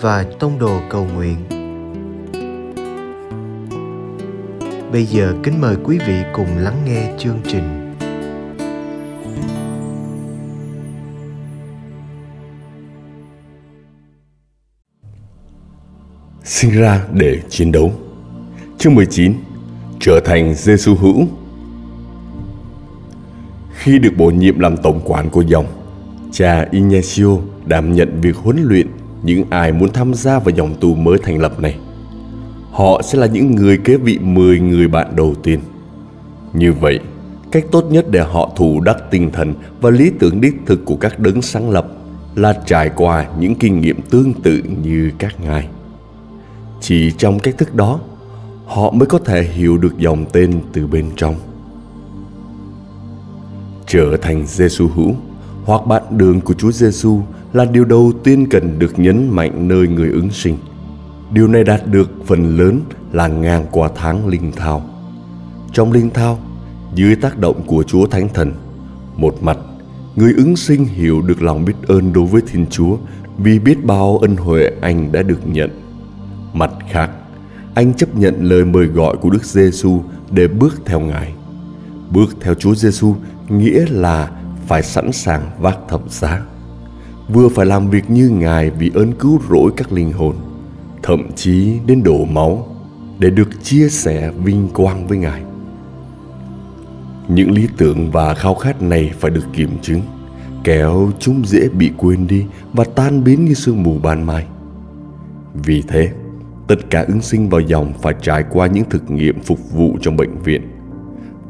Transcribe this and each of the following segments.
và Tông Đồ Cầu Nguyện. Bây giờ kính mời quý vị cùng lắng nghe chương trình. sinh ra để chiến đấu. Chương 19 Trở thành Giêsu hữu Khi được bổ nhiệm làm tổng quản của dòng, cha Ignacio đảm nhận việc huấn luyện những ai muốn tham gia vào dòng tu mới thành lập này. Họ sẽ là những người kế vị 10 người bạn đầu tiên. Như vậy, cách tốt nhất để họ thủ đắc tinh thần và lý tưởng đích thực của các đấng sáng lập là trải qua những kinh nghiệm tương tự như các ngài chỉ trong cách thức đó họ mới có thể hiểu được dòng tên từ bên trong trở thành Giêsu hữu hoặc bạn đường của Chúa Giêsu là điều đầu tiên cần được nhấn mạnh nơi người ứng sinh. Điều này đạt được phần lớn là ngang qua tháng linh thao. Trong linh thao, dưới tác động của Chúa Thánh Thần, một mặt, người ứng sinh hiểu được lòng biết ơn đối với Thiên Chúa vì biết bao ân huệ anh đã được nhận Mặt khác, anh chấp nhận lời mời gọi của Đức Giêsu để bước theo Ngài. Bước theo Chúa Giêsu nghĩa là phải sẵn sàng vác thập giá. Vừa phải làm việc như Ngài vì ơn cứu rỗi các linh hồn, thậm chí đến đổ máu để được chia sẻ vinh quang với Ngài. Những lý tưởng và khao khát này phải được kiểm chứng, kéo chúng dễ bị quên đi và tan biến như sương mù ban mai. Vì thế, Tất cả ứng sinh vào dòng phải trải qua những thực nghiệm phục vụ trong bệnh viện,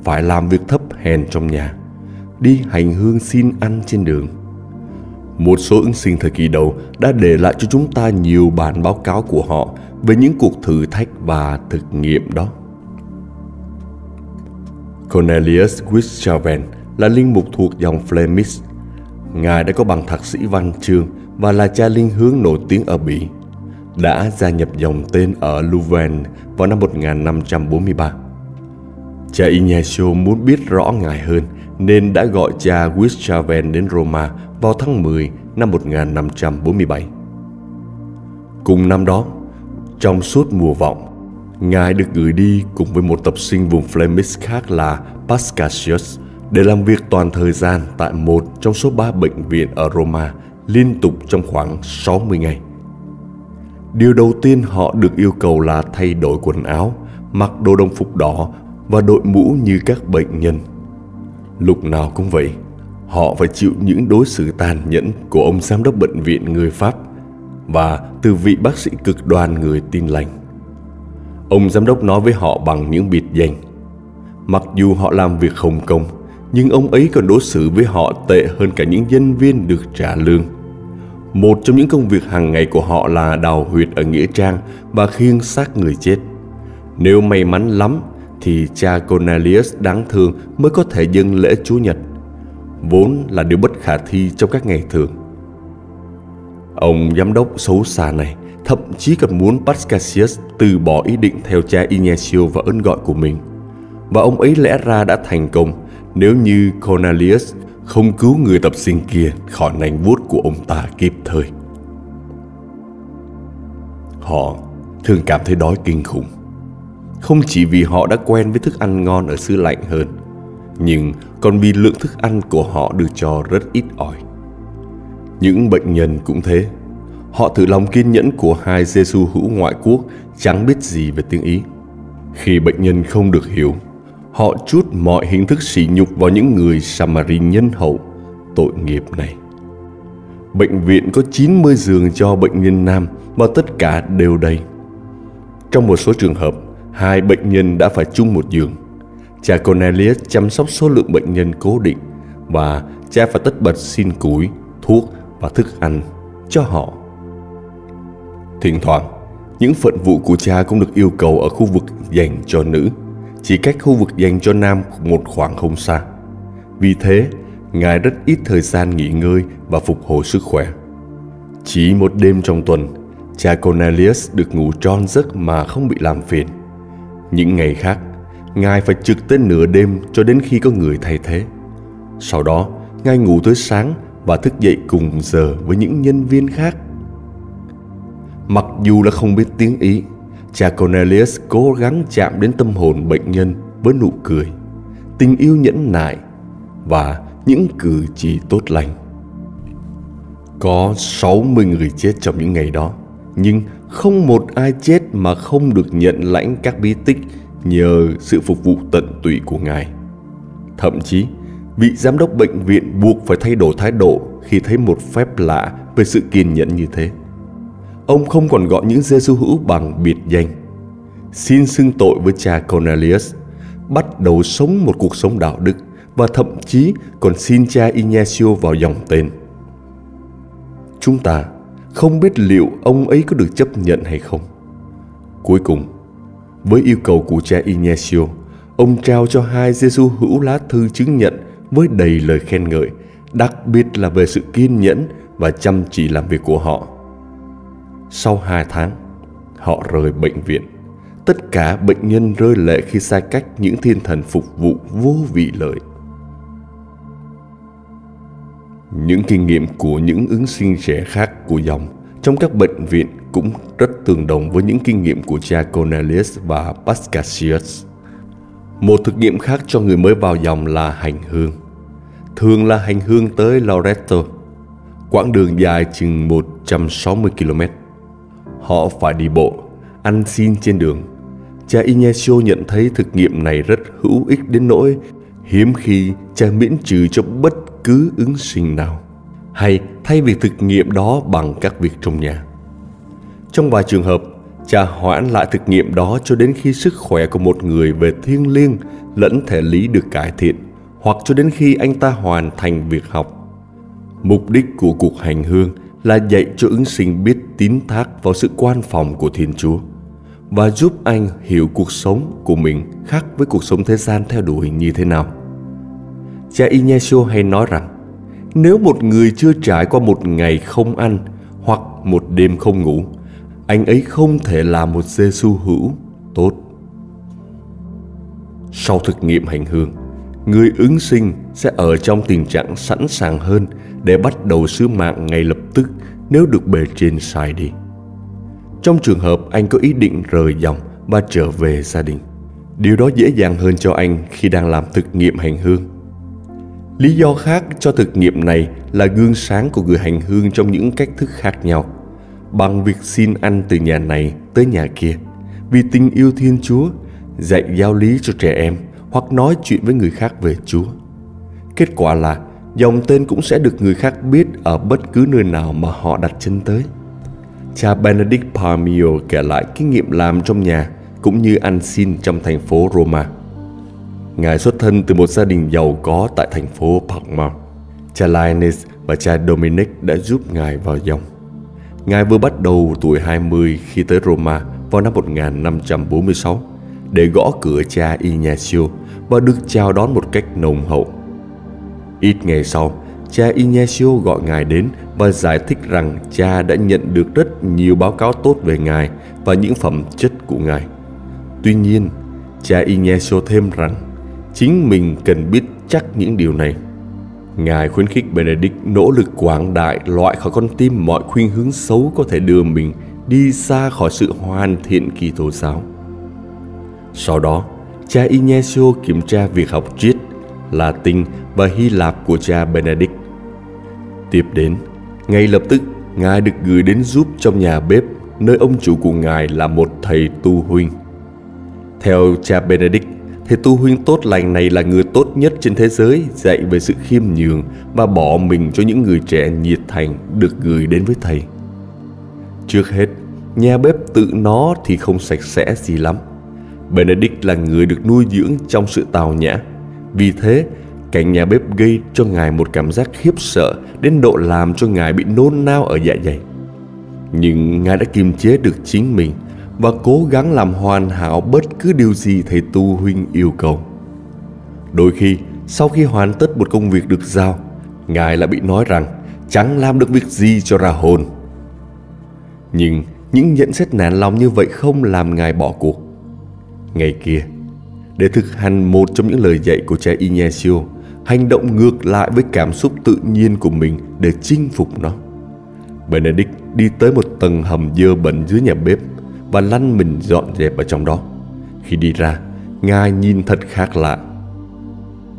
phải làm việc thấp hèn trong nhà, đi hành hương xin ăn trên đường. Một số ứng sinh thời kỳ đầu đã để lại cho chúng ta nhiều bản báo cáo của họ về những cuộc thử thách và thực nghiệm đó. Cornelius Wischelven là linh mục thuộc dòng Flemish. Ngài đã có bằng thạc sĩ văn chương và là cha linh hướng nổi tiếng ở Bỉ, đã gia nhập dòng tên ở Louvain vào năm 1543. Cha Ignacio muốn biết rõ ngài hơn nên đã gọi cha Wischaven đến Roma vào tháng 10 năm 1547. Cùng năm đó, trong suốt mùa vọng, Ngài được gửi đi cùng với một tập sinh vùng Flemish khác là Pascasius để làm việc toàn thời gian tại một trong số ba bệnh viện ở Roma liên tục trong khoảng 60 ngày. Điều đầu tiên họ được yêu cầu là thay đổi quần áo, mặc đồ đồng phục đỏ và đội mũ như các bệnh nhân. Lúc nào cũng vậy, họ phải chịu những đối xử tàn nhẫn của ông giám đốc bệnh viện người Pháp và từ vị bác sĩ cực đoan người tin lành. Ông giám đốc nói với họ bằng những biệt danh. Mặc dù họ làm việc không công, nhưng ông ấy còn đối xử với họ tệ hơn cả những nhân viên được trả lương. Một trong những công việc hàng ngày của họ là đào huyệt ở Nghĩa Trang và khiêng xác người chết. Nếu may mắn lắm thì cha Cornelius đáng thương mới có thể dâng lễ Chúa Nhật, vốn là điều bất khả thi trong các ngày thường. Ông giám đốc xấu xa này thậm chí còn muốn Pascasius từ bỏ ý định theo cha Ignacio và ơn gọi của mình. Và ông ấy lẽ ra đã thành công nếu như Cornelius không cứu người tập sinh kia khỏi nành vuốt của ông ta kịp thời. Họ thường cảm thấy đói kinh khủng. Không chỉ vì họ đã quen với thức ăn ngon ở xứ lạnh hơn, nhưng còn vì lượng thức ăn của họ được cho rất ít ỏi. Những bệnh nhân cũng thế. Họ thử lòng kiên nhẫn của hai Giêsu hữu ngoại quốc chẳng biết gì về tiếng Ý. Khi bệnh nhân không được hiểu, Họ chút mọi hình thức sỉ nhục vào những người Samari nhân hậu, tội nghiệp này. Bệnh viện có 90 giường cho bệnh nhân nam và tất cả đều đầy. Trong một số trường hợp, hai bệnh nhân đã phải chung một giường. Cha Cornelius chăm sóc số lượng bệnh nhân cố định và cha phải tất bật xin củi, thuốc và thức ăn cho họ. Thỉnh thoảng, những phận vụ của cha cũng được yêu cầu ở khu vực dành cho nữ, chỉ cách khu vực dành cho nam một khoảng không xa. Vì thế, Ngài rất ít thời gian nghỉ ngơi và phục hồi sức khỏe. Chỉ một đêm trong tuần, cha Cornelius được ngủ tròn giấc mà không bị làm phiền. Những ngày khác, Ngài phải trực tới nửa đêm cho đến khi có người thay thế. Sau đó, Ngài ngủ tới sáng và thức dậy cùng giờ với những nhân viên khác. Mặc dù là không biết tiếng Ý, cha Cornelius cố gắng chạm đến tâm hồn bệnh nhân với nụ cười, tình yêu nhẫn nại và những cử chỉ tốt lành. Có 60 người chết trong những ngày đó, nhưng không một ai chết mà không được nhận lãnh các bí tích nhờ sự phục vụ tận tụy của Ngài. Thậm chí, vị giám đốc bệnh viện buộc phải thay đổi thái độ khi thấy một phép lạ về sự kiên nhẫn như thế. Ông không còn gọi những Giêsu hữu bằng biệt danh. Xin xưng tội với cha Cornelius, bắt đầu sống một cuộc sống đạo đức và thậm chí còn xin cha Ignacio vào dòng tên. Chúng ta không biết liệu ông ấy có được chấp nhận hay không. Cuối cùng, với yêu cầu của cha Ignacio, ông trao cho hai Giêsu hữu lá thư chứng nhận với đầy lời khen ngợi, đặc biệt là về sự kiên nhẫn và chăm chỉ làm việc của họ. Sau hai tháng, họ rời bệnh viện. Tất cả bệnh nhân rơi lệ khi xa cách những thiên thần phục vụ vô vị lợi. Những kinh nghiệm của những ứng sinh trẻ khác của dòng trong các bệnh viện cũng rất tương đồng với những kinh nghiệm của cha Cornelius và Pascasius. Một thực nghiệm khác cho người mới vào dòng là hành hương. Thường là hành hương tới Loreto, quãng đường dài chừng 160 km. Họ phải đi bộ, ăn xin trên đường. Cha Ignacio nhận thấy thực nghiệm này rất hữu ích đến nỗi hiếm khi cha miễn trừ cho bất cứ ứng sinh nào hay thay vì thực nghiệm đó bằng các việc trong nhà. Trong vài trường hợp, cha hoãn lại thực nghiệm đó cho đến khi sức khỏe của một người về thiêng liêng lẫn thể lý được cải thiện hoặc cho đến khi anh ta hoàn thành việc học. Mục đích của cuộc hành hương là dạy cho ứng sinh biết tín thác vào sự quan phòng của Thiên Chúa và giúp anh hiểu cuộc sống của mình khác với cuộc sống thế gian theo đuổi như thế nào. Cha Ignacio hay nói rằng nếu một người chưa trải qua một ngày không ăn hoặc một đêm không ngủ, anh ấy không thể là một Giêsu hữu tốt. Sau thực nghiệm hành hương, người ứng sinh sẽ ở trong tình trạng sẵn sàng hơn để bắt đầu sứ mạng ngay lập tức nếu được bề trên sai đi. Trong trường hợp anh có ý định rời dòng và trở về gia đình, điều đó dễ dàng hơn cho anh khi đang làm thực nghiệm hành hương Lý do khác cho thực nghiệm này là gương sáng của người hành hương trong những cách thức khác nhau, bằng việc xin ăn từ nhà này tới nhà kia, vì tình yêu Thiên Chúa, dạy giáo lý cho trẻ em hoặc nói chuyện với người khác về Chúa. Kết quả là dòng tên cũng sẽ được người khác biết ở bất cứ nơi nào mà họ đặt chân tới. Cha Benedict Parmio kể lại kinh nghiệm làm trong nhà cũng như ăn xin trong thành phố Roma. Ngài xuất thân từ một gia đình giàu có tại thành phố Parma. Cha Linus và cha Dominic đã giúp Ngài vào dòng. Ngài vừa bắt đầu tuổi 20 khi tới Roma vào năm 1546 để gõ cửa cha Ignacio và được chào đón một cách nồng hậu. Ít ngày sau, cha Ignacio gọi Ngài đến và giải thích rằng cha đã nhận được rất nhiều báo cáo tốt về Ngài và những phẩm chất của Ngài. Tuy nhiên, cha Ignacio thêm rằng chính mình cần biết chắc những điều này. Ngài khuyến khích benedict nỗ lực quảng đại loại khỏi con tim mọi khuynh hướng xấu có thể đưa mình đi xa khỏi sự hoàn thiện kỳ tô giáo. Sau đó, cha ignacio kiểm tra việc học triết, latin và hy lạp của cha benedict. Tiếp đến, ngay lập tức, ngài được gửi đến giúp trong nhà bếp, nơi ông chủ của ngài là một thầy tu huynh. Theo cha benedict Thầy tu huynh tốt lành này là người tốt nhất trên thế giới dạy về sự khiêm nhường và bỏ mình cho những người trẻ nhiệt thành được gửi đến với thầy. Trước hết, nhà bếp tự nó thì không sạch sẽ gì lắm. Benedict là người được nuôi dưỡng trong sự tào nhã. Vì thế, cảnh nhà bếp gây cho ngài một cảm giác khiếp sợ đến độ làm cho ngài bị nôn nao ở dạ dày. Nhưng Ngài đã kiềm chế được chính mình và cố gắng làm hoàn hảo bất cứ điều gì thầy tu huynh yêu cầu. Đôi khi, sau khi hoàn tất một công việc được giao, Ngài lại bị nói rằng chẳng làm được việc gì cho ra hồn. Nhưng những nhận xét nản lòng như vậy không làm Ngài bỏ cuộc. Ngày kia, để thực hành một trong những lời dạy của cha Ignacio, hành động ngược lại với cảm xúc tự nhiên của mình để chinh phục nó. Benedict đi tới một tầng hầm dơ bẩn dưới nhà bếp và lăn mình dọn dẹp ở trong đó. Khi đi ra, Ngài nhìn thật khác lạ.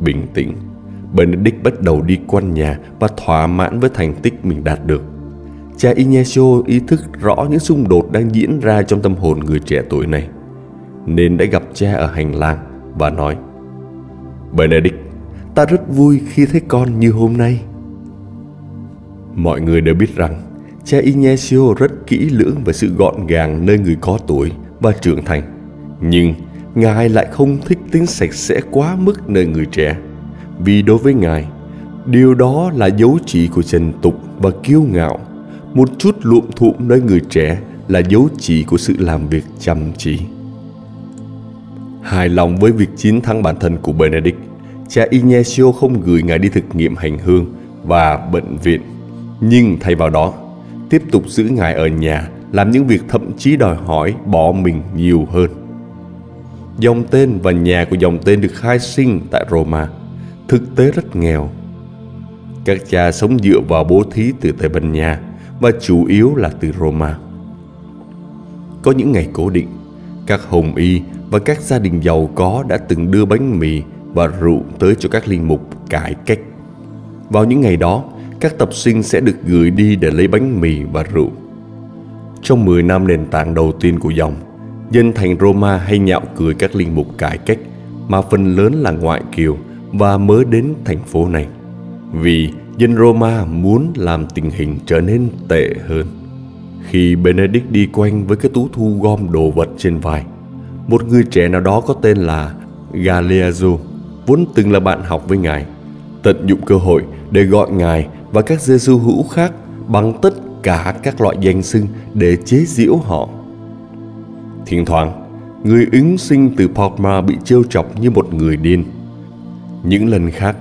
Bình tĩnh, Benedict bắt đầu đi quanh nhà và thỏa mãn với thành tích mình đạt được. Cha Ignacio ý thức rõ những xung đột đang diễn ra trong tâm hồn người trẻ tuổi này, nên đã gặp cha ở hành lang và nói Benedict, ta rất vui khi thấy con như hôm nay. Mọi người đều biết rằng cha Ignacio rất kỹ lưỡng về sự gọn gàng nơi người có tuổi và trưởng thành. Nhưng Ngài lại không thích tính sạch sẽ quá mức nơi người trẻ. Vì đối với Ngài, điều đó là dấu chỉ của trần tục và kiêu ngạo. Một chút luộm thuộm nơi người trẻ là dấu chỉ của sự làm việc chăm chỉ. Hài lòng với việc chiến thắng bản thân của Benedict, cha Ignacio không gửi ngài đi thực nghiệm hành hương và bệnh viện, nhưng thay vào đó, tiếp tục giữ ngài ở nhà làm những việc thậm chí đòi hỏi bỏ mình nhiều hơn. Dòng tên và nhà của dòng tên được khai sinh tại Roma, thực tế rất nghèo. Các cha sống dựa vào bố thí từ Tây Ban Nha và chủ yếu là từ Roma. Có những ngày cố định, các hồng y và các gia đình giàu có đã từng đưa bánh mì và rượu tới cho các linh mục cải cách. Vào những ngày đó, các tập sinh sẽ được gửi đi để lấy bánh mì và rượu. Trong 10 năm nền tảng đầu tiên của dòng, dân thành Roma hay nhạo cười các linh mục cải cách mà phần lớn là ngoại kiều và mới đến thành phố này. Vì dân Roma muốn làm tình hình trở nên tệ hơn. Khi Benedict đi quanh với cái tú thu gom đồ vật trên vai, một người trẻ nào đó có tên là Galeazzo vốn từng là bạn học với ngài tận dụng cơ hội để gọi ngài và các giê -xu hữu khác bằng tất cả các loại danh xưng để chế giễu họ. Thỉnh thoảng, người ứng sinh từ Portma bị trêu chọc như một người điên. Những lần khác,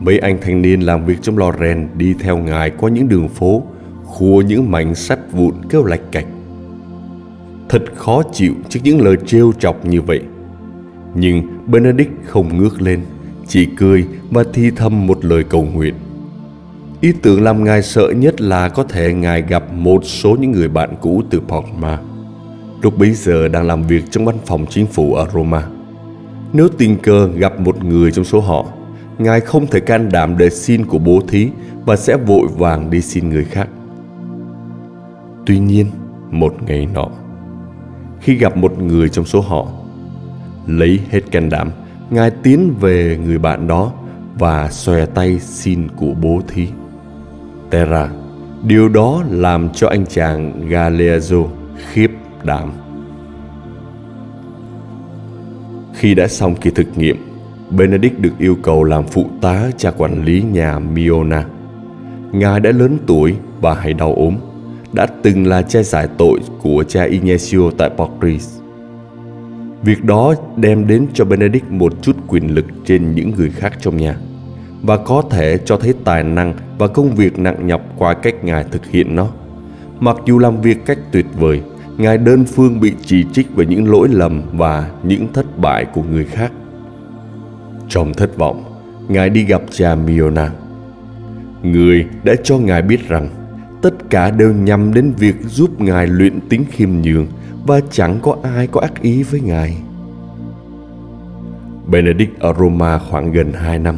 mấy anh thanh niên làm việc trong lò rèn đi theo ngài qua những đường phố, khua những mảnh sắt vụn kêu lạch cạch. Thật khó chịu trước những lời trêu chọc như vậy. Nhưng Benedict không ngước lên, Chỉ cười và thi thầm một lời cầu nguyện. Ý tưởng làm Ngài sợ nhất là có thể Ngài gặp một số những người bạn cũ từ Portma, Lúc bấy giờ đang làm việc trong văn phòng chính phủ ở Roma Nếu tình cờ gặp một người trong số họ Ngài không thể can đảm để xin của bố thí Và sẽ vội vàng đi xin người khác Tuy nhiên, một ngày nọ khi gặp một người trong số họ. Lấy hết can đảm, Ngài tiến về người bạn đó và xòe tay xin của bố thí. Terra, điều đó làm cho anh chàng Galeazzo khiếp đảm. Khi đã xong kỳ thực nghiệm, Benedict được yêu cầu làm phụ tá cha quản lý nhà Miona. Ngài đã lớn tuổi và hay đau ốm đã từng là cha giải tội của cha Ignacio tại Portris. Việc đó đem đến cho Benedict một chút quyền lực trên những người khác trong nhà và có thể cho thấy tài năng và công việc nặng nhọc qua cách Ngài thực hiện nó. Mặc dù làm việc cách tuyệt vời, Ngài đơn phương bị chỉ trích về những lỗi lầm và những thất bại của người khác. Trong thất vọng, Ngài đi gặp cha Miona. Người đã cho Ngài biết rằng tất cả đều nhằm đến việc giúp ngài luyện tính khiêm nhường và chẳng có ai có ác ý với ngài benedict ở roma khoảng gần 2 năm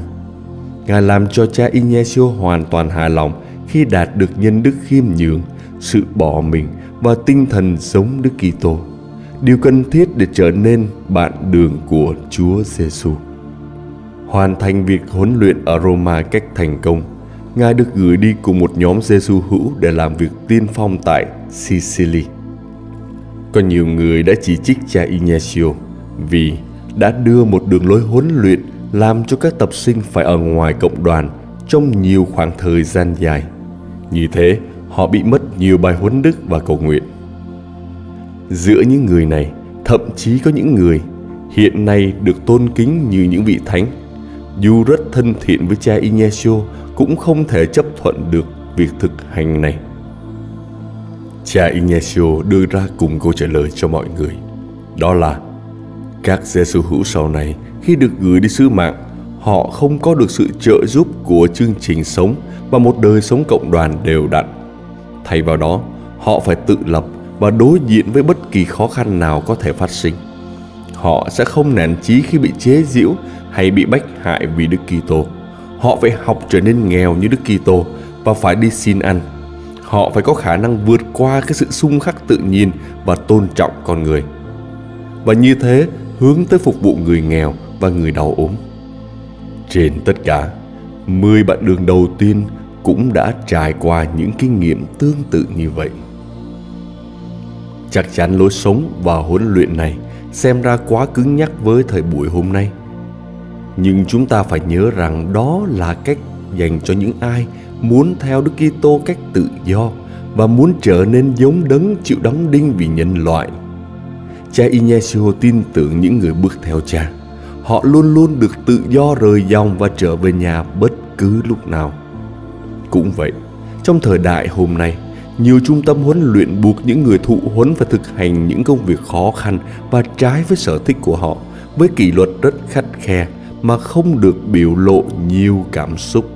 ngài làm cho cha ignacio hoàn toàn hài lòng khi đạt được nhân đức khiêm nhường, sự bỏ mình và tinh thần giống đức kitô điều cần thiết để trở nên bạn đường của chúa giêsu hoàn thành việc huấn luyện ở roma cách thành công, Ngài được gửi đi cùng một nhóm Giêsu hữu để làm việc tiên phong tại Sicily. Có nhiều người đã chỉ trích cha Ignacio vì đã đưa một đường lối huấn luyện làm cho các tập sinh phải ở ngoài cộng đoàn trong nhiều khoảng thời gian dài. Như thế, họ bị mất nhiều bài huấn đức và cầu nguyện. Giữa những người này, thậm chí có những người hiện nay được tôn kính như những vị thánh, dù rất thân thiện với cha Ignacio cũng không thể chấp thuận được việc thực hành này. Cha Ignacio đưa ra cùng câu trả lời cho mọi người. Đó là các Giêsu hữu sau này khi được gửi đi sứ mạng, họ không có được sự trợ giúp của chương trình sống và một đời sống cộng đoàn đều đặn. Thay vào đó, họ phải tự lập và đối diện với bất kỳ khó khăn nào có thể phát sinh. Họ sẽ không nản chí khi bị chế giễu hay bị bách hại vì Đức Kitô. Họ phải học trở nên nghèo như Đức Kitô và phải đi xin ăn. Họ phải có khả năng vượt qua cái sự xung khắc tự nhiên và tôn trọng con người. Và như thế, hướng tới phục vụ người nghèo và người đau ốm. Trên tất cả, 10 bạn đường đầu tiên cũng đã trải qua những kinh nghiệm tương tự như vậy. Chắc chắn lối sống và huấn luyện này xem ra quá cứng nhắc với thời buổi hôm nay. Nhưng chúng ta phải nhớ rằng đó là cách dành cho những ai muốn theo Đức Kitô cách tự do và muốn trở nên giống đấng chịu đóng đinh vì nhân loại. Cha Ignacio tin tưởng những người bước theo cha. Họ luôn luôn được tự do rời dòng và trở về nhà bất cứ lúc nào. Cũng vậy, trong thời đại hôm nay, nhiều trung tâm huấn luyện buộc những người thụ huấn phải thực hành những công việc khó khăn và trái với sở thích của họ, với kỷ luật rất khắt khe mà không được biểu lộ nhiều cảm xúc.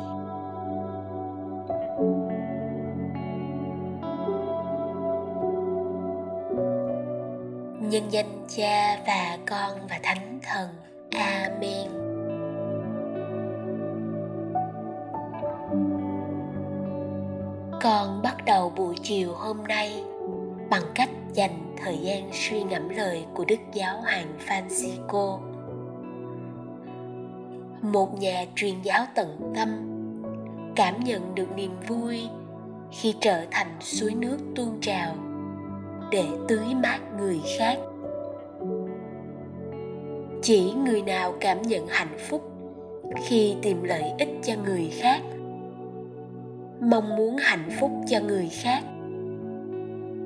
nhân danh cha và con và thánh thần. Amen. Con bắt đầu buổi chiều hôm nay bằng cách dành thời gian suy ngẫm lời của đức giáo hoàng francisco. Một nhà truyền giáo tận tâm cảm nhận được niềm vui khi trở thành suối nước tuôn trào để tưới mát người khác. Chỉ người nào cảm nhận hạnh phúc khi tìm lợi ích cho người khác, mong muốn hạnh phúc cho người khác,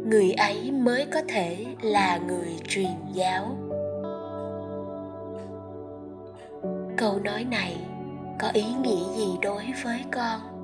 người ấy mới có thể là người truyền giáo. Câu nói này có ý nghĩa gì đối với con?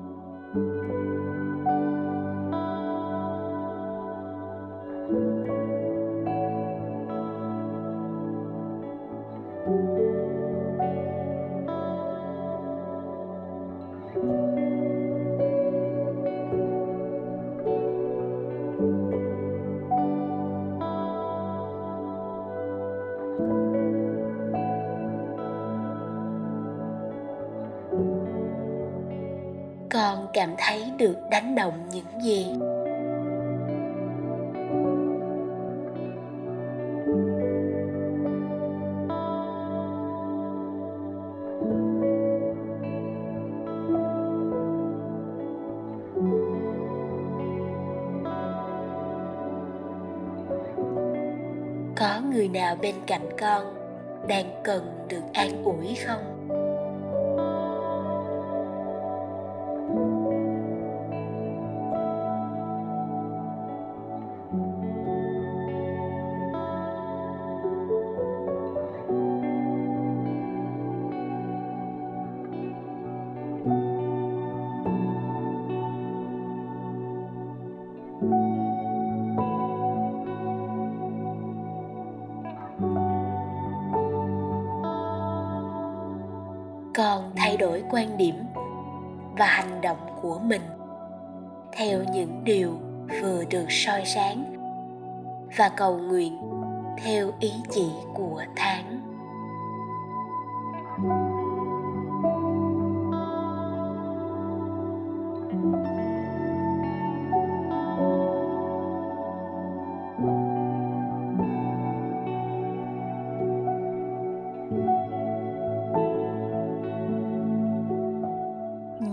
Con cảm thấy được đánh động những gì. Có người nào bên cạnh con đang cần được an ủi không? Đổi quan điểm và hành động của mình theo những điều vừa được soi sáng và cầu nguyện theo ý chỉ của tháng